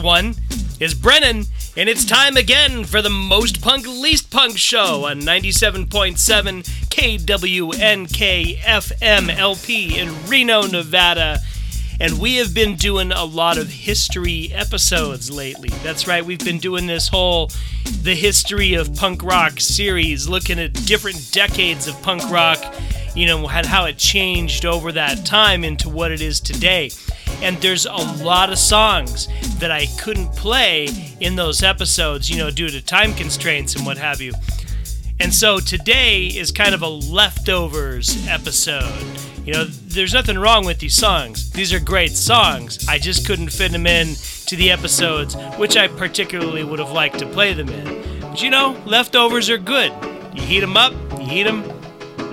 Everyone. It's Brennan, and it's time again for the most punk, least punk show on 97.7 KWNK FM LP in Reno, Nevada. And we have been doing a lot of history episodes lately. That's right, we've been doing this whole The History of Punk Rock series, looking at different decades of punk rock, you know, how it changed over that time into what it is today. And there's a lot of songs that I couldn't play in those episodes, you know, due to time constraints and what have you. And so today is kind of a leftovers episode. You know, there's nothing wrong with these songs. These are great songs. I just couldn't fit them in to the episodes, which I particularly would have liked to play them in. But you know, leftovers are good. You heat them up, you heat them,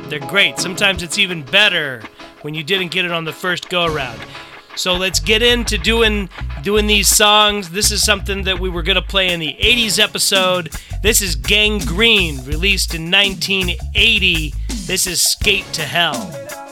they're great. Sometimes it's even better when you didn't get it on the first go around. So let's get into doing doing these songs. This is something that we were gonna play in the 80s episode. This is Gang Green, released in 1980. This is Skate to Hell.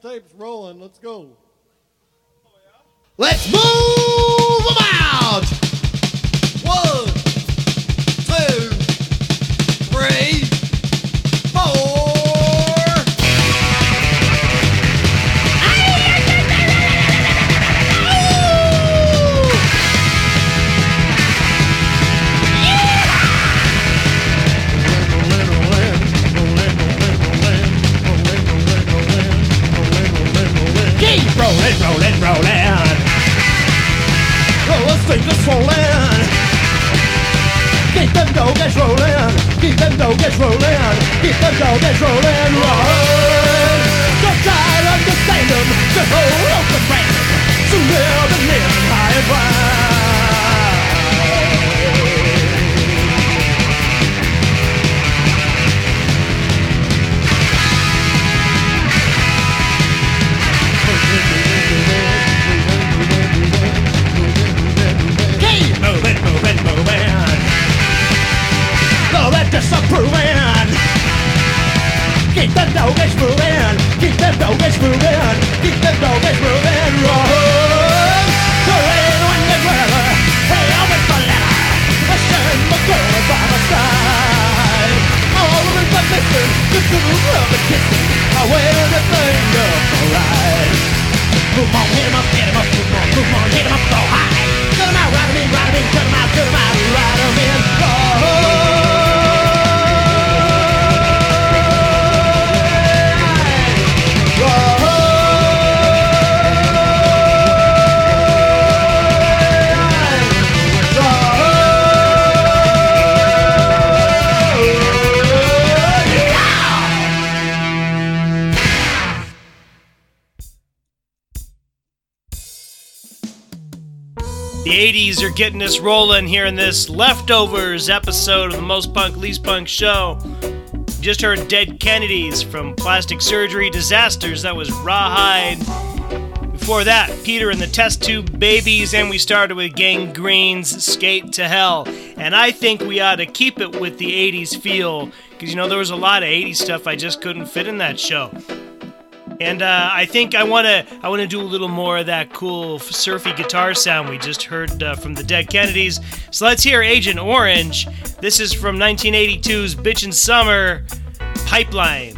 Tape's rolling. Let's go. Let's move about. 80s are getting us rolling here in this leftovers episode of the Most Punk Least Punk show. Just heard Dead Kennedys from Plastic Surgery Disasters. That was Rawhide. Before that, Peter and the Test Tube Babies, and we started with Gang Green's Skate to Hell. And I think we ought to keep it with the 80s feel, because you know, there was a lot of 80s stuff I just couldn't fit in that show. And uh, I think I want to I want to do a little more of that cool surfy guitar sound we just heard uh, from the Dead Kennedys. So let's hear Agent Orange. This is from 1982's Bitchin' Summer Pipeline.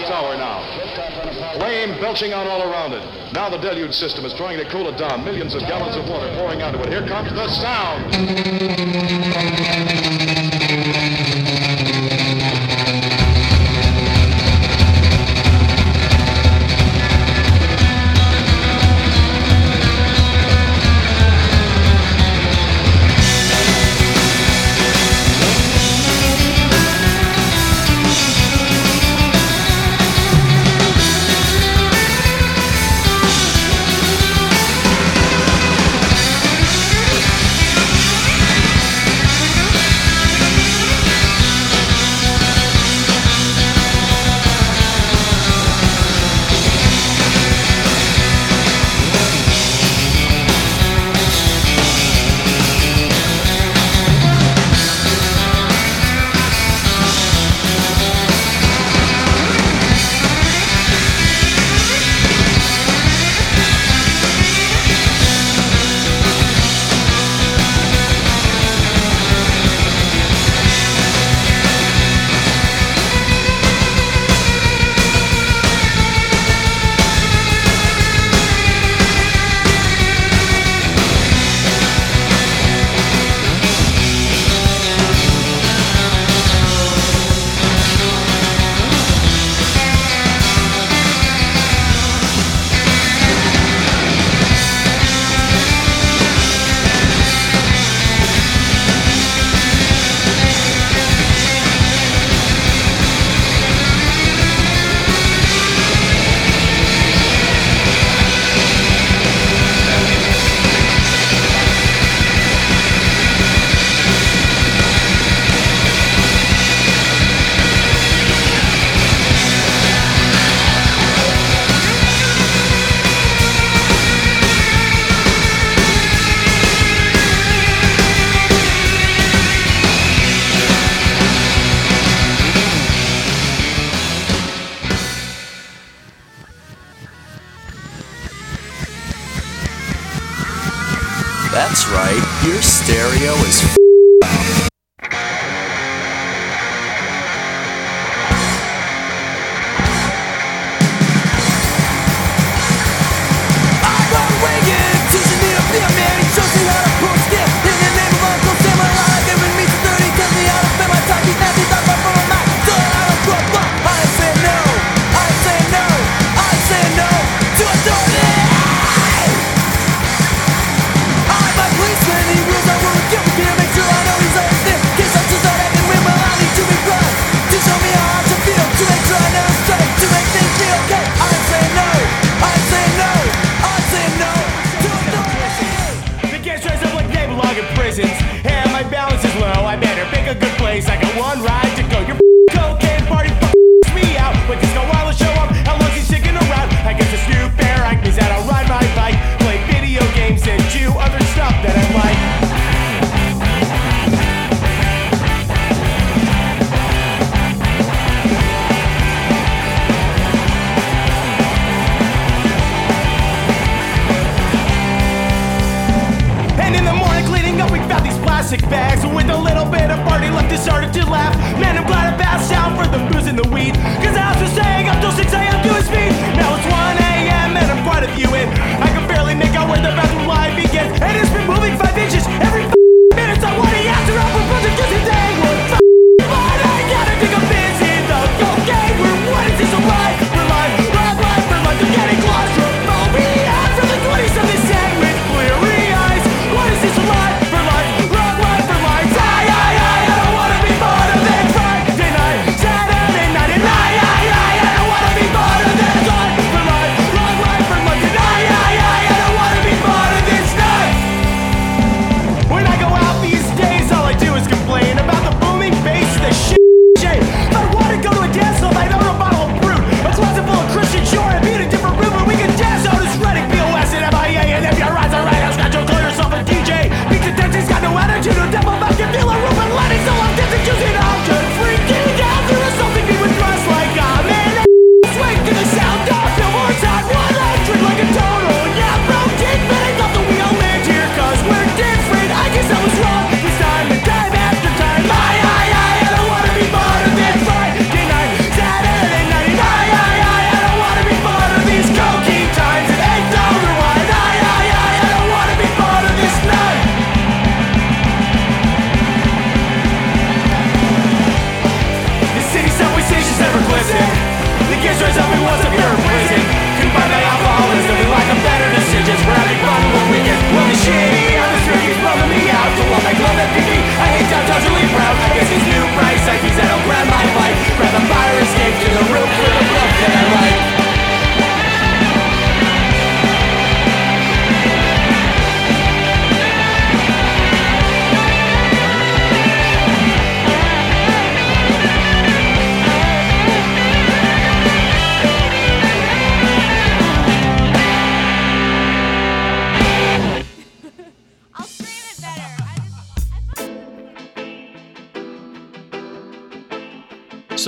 the tower now. Flame belching out all around it. Now the deluge system is trying to cool it down. Millions of gallons of water pouring onto it. Here comes the sound.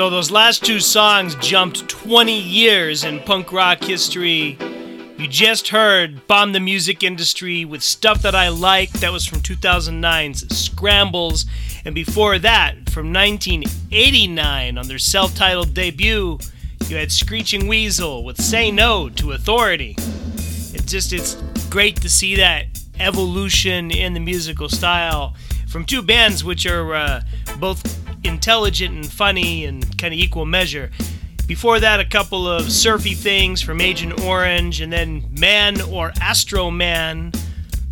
So those last two songs jumped 20 years in punk rock history. You just heard Bomb the Music Industry with Stuff That I Like, that was from 2009's Scrambles. And before that, from 1989 on their self titled debut, you had Screeching Weasel with Say No to Authority. It's just, it's great to see that evolution in the musical style from two bands which are uh, both intelligent and funny and kind of equal measure. Before that, a couple of surfy things from Agent Orange, and then Man or Astro Man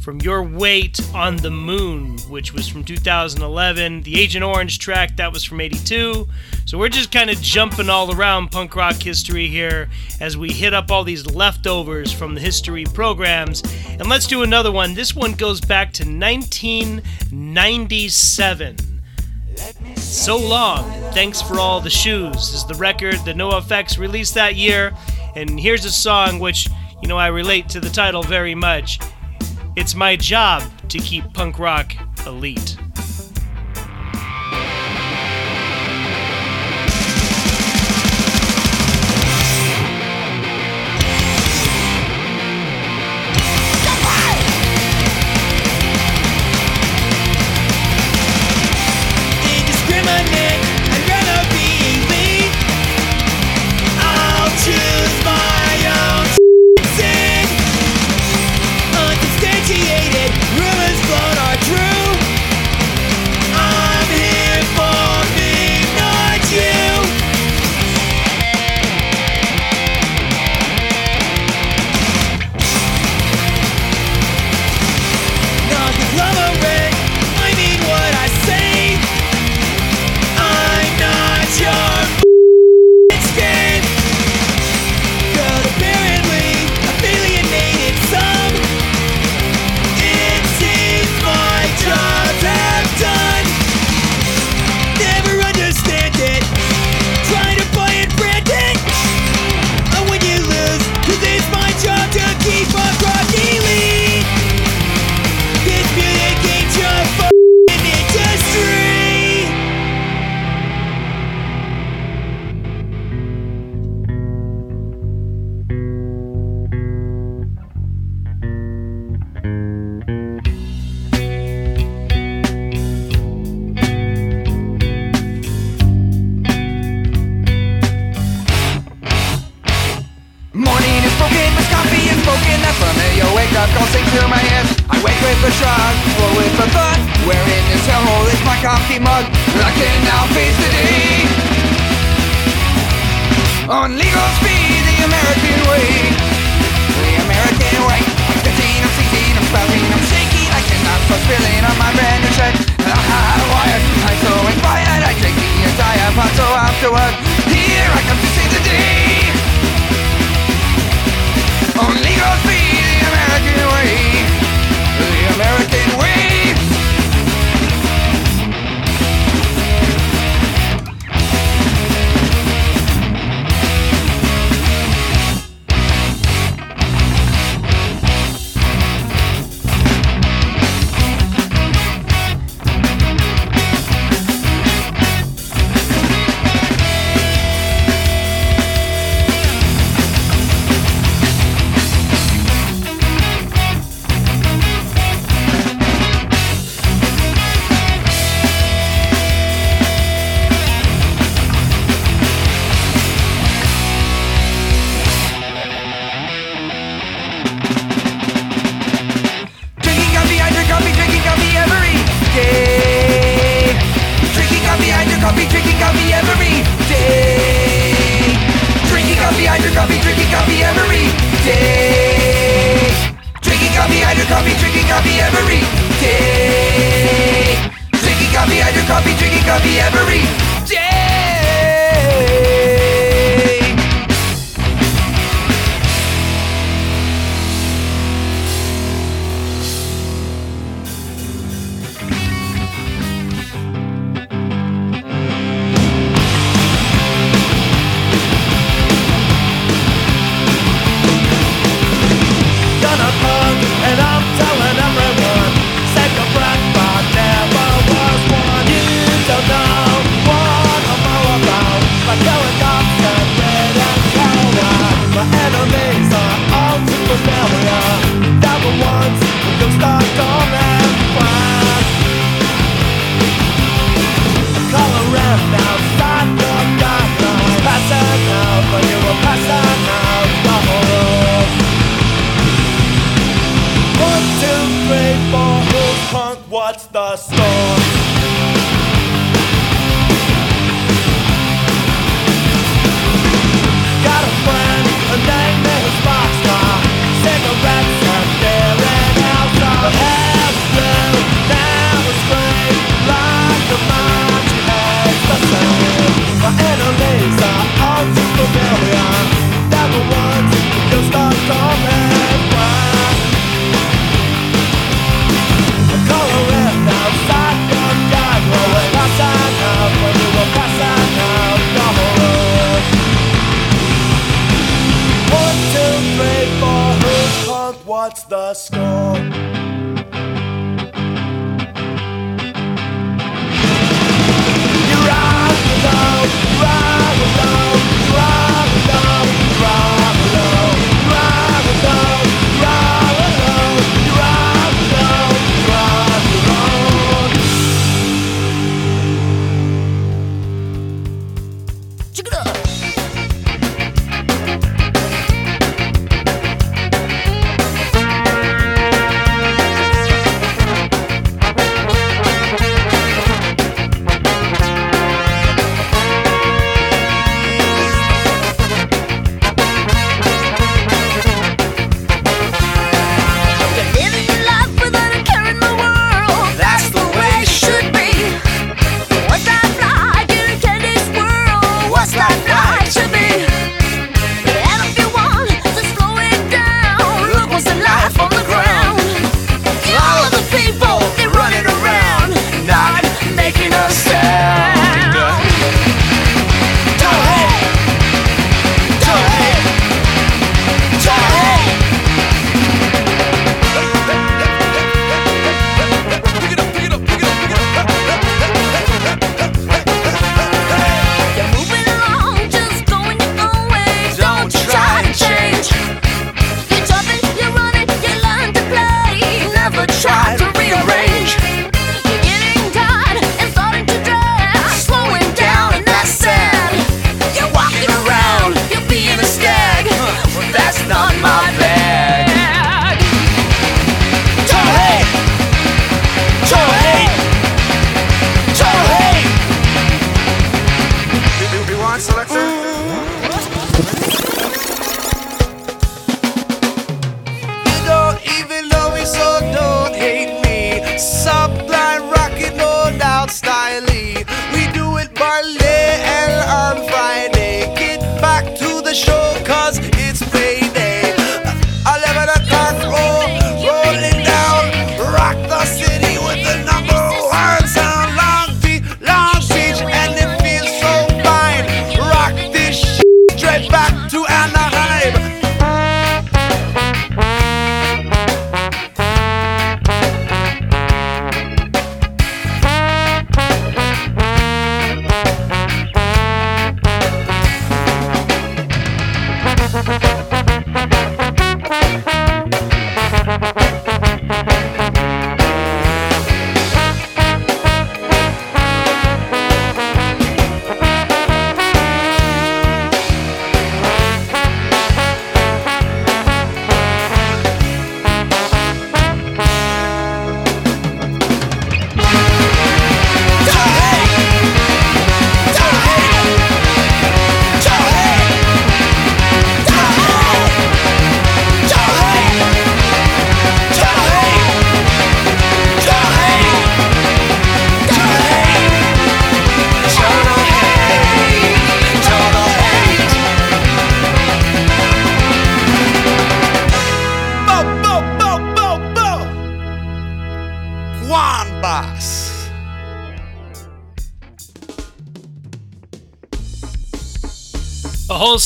from Your Weight on the Moon, which was from 2011. The Agent Orange track, that was from 82. So we're just kind of jumping all around punk rock history here as we hit up all these leftovers from the history programs. And let's do another one. This one goes back to 1997. So Long, Thanks for All the Shoes is the record that NoFX released that year. And here's a song which, you know, I relate to the title very much. It's my job to keep punk rock elite. What's the story? The score? You rock alone, rock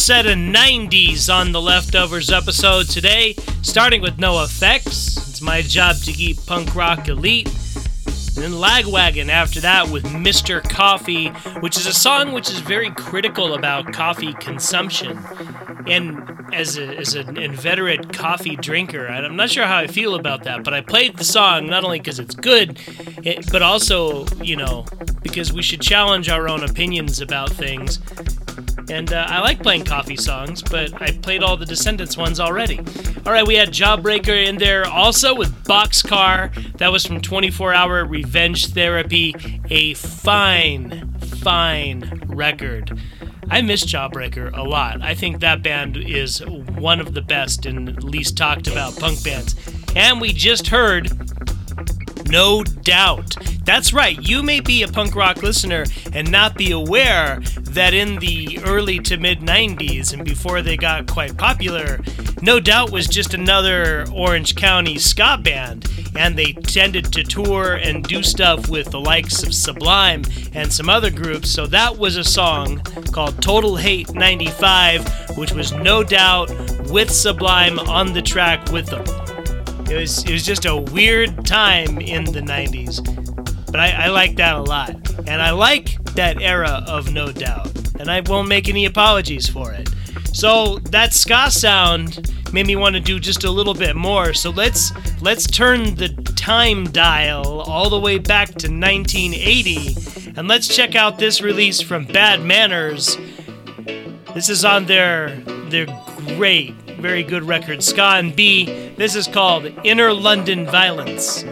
set of 90s on the Leftovers episode today, starting with NOFX. It's my job to keep punk rock elite. And then Lagwagon after that with Mr. Coffee, which is a song which is very critical about coffee consumption. And as, a, as an inveterate coffee drinker, I'm not sure how I feel about that, but I played the song not only because it's good, it, but also, you know, because we should challenge our own opinions about things. And uh, I like playing coffee songs, but I played all the Descendents ones already. All right, we had Jawbreaker in there also with Boxcar. That was from 24 Hour Revenge Therapy. A fine, fine record. I miss Jawbreaker a lot. I think that band is one of the best and least talked about punk bands. And we just heard no doubt. That's right, you may be a punk rock listener and not be aware that in the early to mid 90s and before they got quite popular, No Doubt was just another Orange County ska band, and they tended to tour and do stuff with the likes of Sublime and some other groups. So that was a song called Total Hate 95, which was No Doubt with Sublime on the track with them. It was it was just a weird time in the '90s, but I, I like that a lot, and I like that era of No Doubt, and I won't make any apologies for it. So that ska sound made me want to do just a little bit more. So let's let's turn the time dial all the way back to 1980, and let's check out this release from Bad Manners. This is on their their great, very good record, Ska 'n' B. This is called Inner London Violence.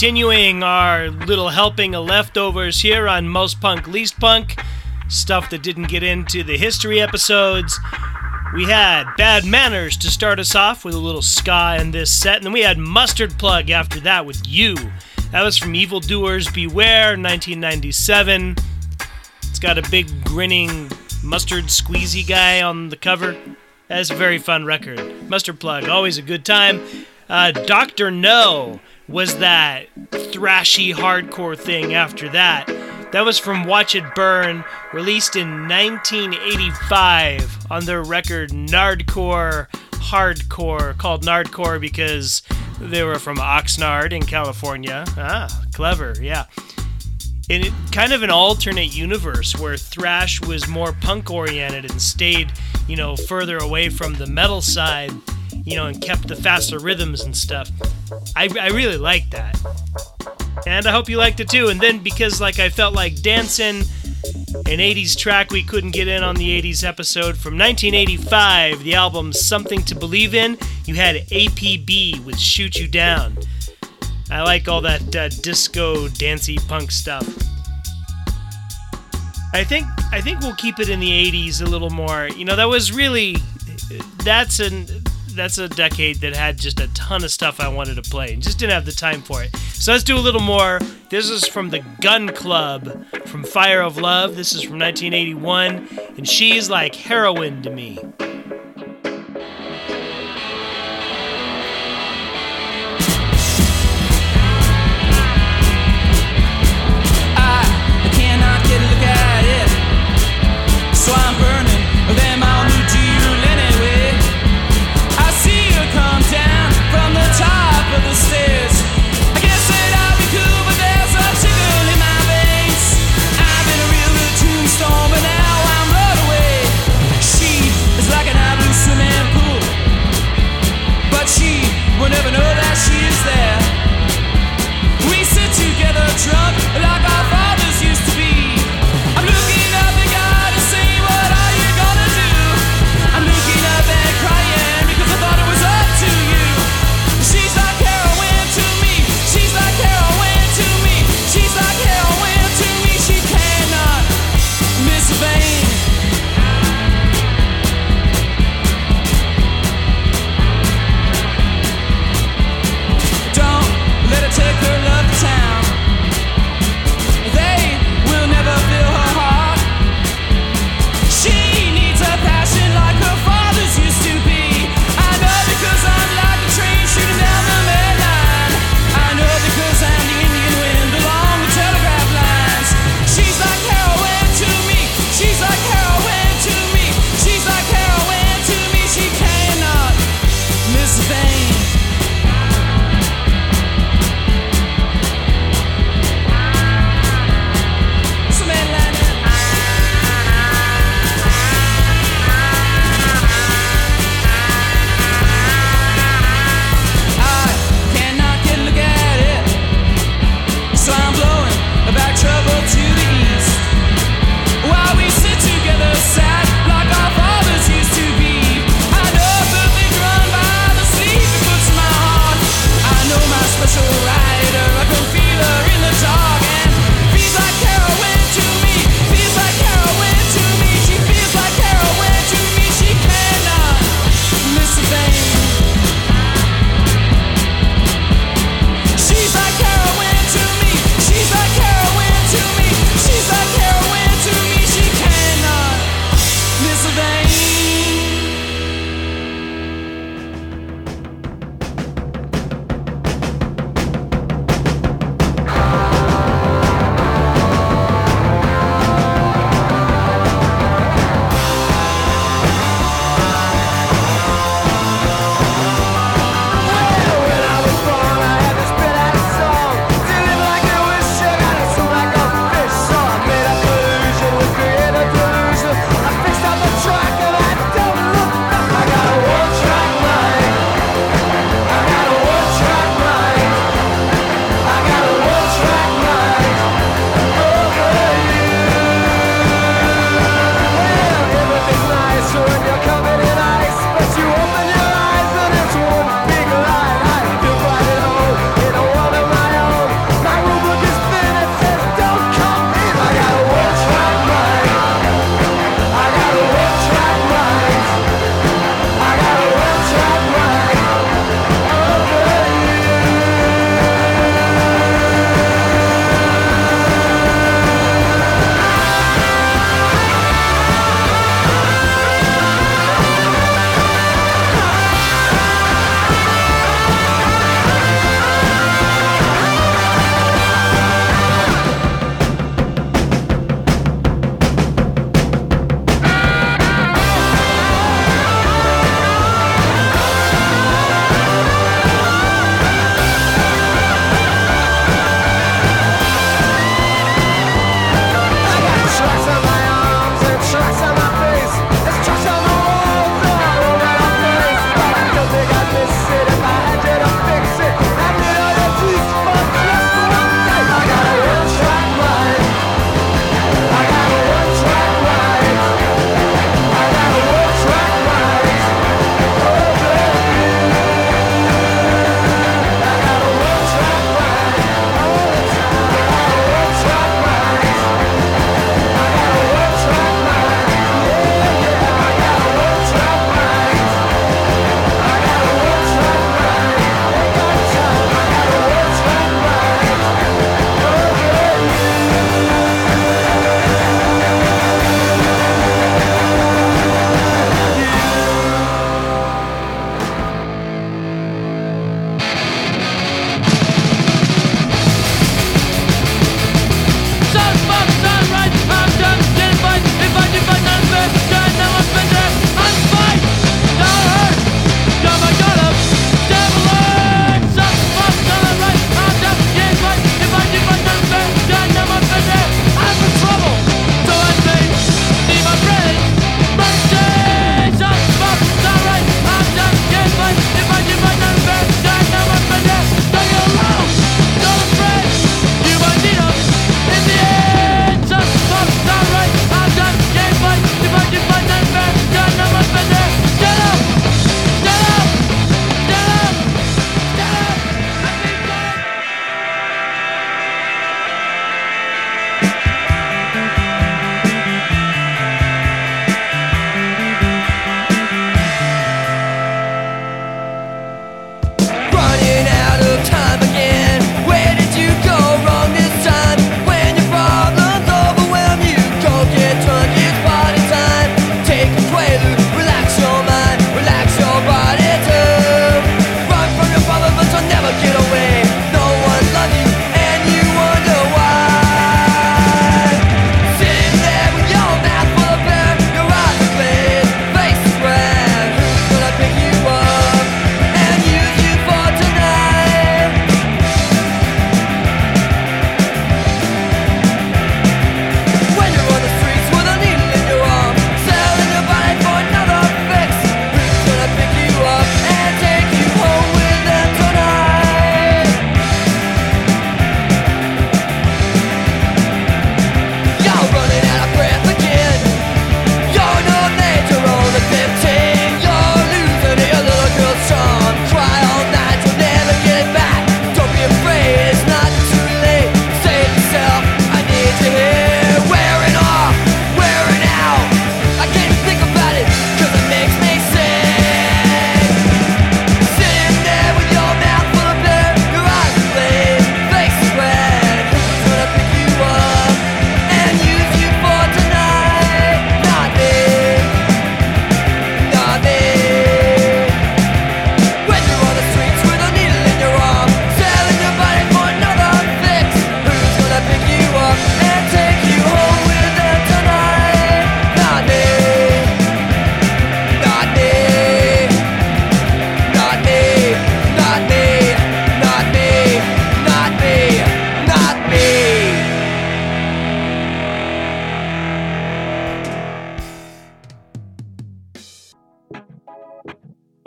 Continuing our little helping of leftovers here on Most Punk, Least Punk, stuff that didn't get into the history episodes. We had Bad Manners to start us off with a little ska in this set, and then we had Mustard Plug after that with You. That was from Evil Doers Beware, 1997. It's got a big grinning mustard squeezy guy on the cover. That's a very fun record. Mustard Plug, always a good time. Uh, Dr. Know was that thrashy hardcore thing after that. That was from Watch It Burn, released in 1985 on their record Nardcore Hardcore, called Nardcore because they were from Oxnard in California. Ah, clever, yeah. In kind of an alternate universe where thrash was more punk oriented and stayed, you know, further away from the metal side, you know, and kept the faster rhythms and stuff. I, I really liked that. And I hope you liked it too. And then because like I felt like dancing an 80s track we couldn't get in on the 80s episode from 1985, the album Something to Believe in, you had APB with Shoot You Down. I like all that uh, disco dancey punk stuff. I think I think we'll keep it in the 80s a little more. You know, that was really that's an that's a decade that had just a ton of stuff I wanted to play and just didn't have the time for it. So let's do a little more. This is from the Gun Club from Fire of Love. This is from 1981 and she's like heroin to me. I cannot get a look at it. So I'm burning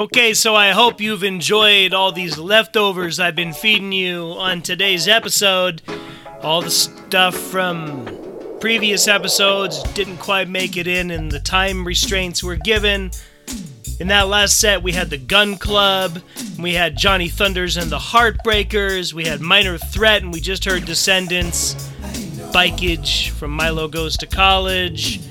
Okay, so I hope you've enjoyed all these leftovers I've been feeding you on today's episode. All the stuff from previous episodes didn't quite make it in, and the time restraints were given. In that last set, we had the Gun Club, we had Johnny Thunders and the Heartbreakers, we had Minor Threat, and we just heard Descendents, Bikeage from Milo Goes to College.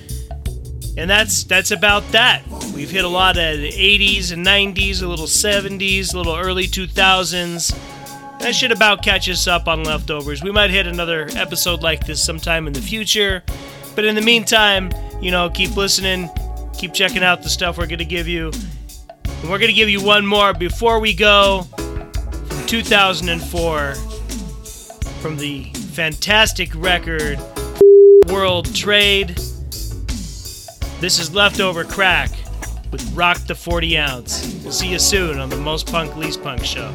And that's that's about that. We've hit a lot of the 80s and 90s, a little 70s, a little early 2000s. That should about catch us up on leftovers. We might hit another episode like this sometime in the future. But in the meantime, you know, keep listening, keep checking out the stuff we're going to give you. And we're going to give you one more before we go from 2004 from the fantastic record World Trade. This is Leftover Crack with Rock the 40 Ounce. We'll see you soon on the Most Punk Least Punk show.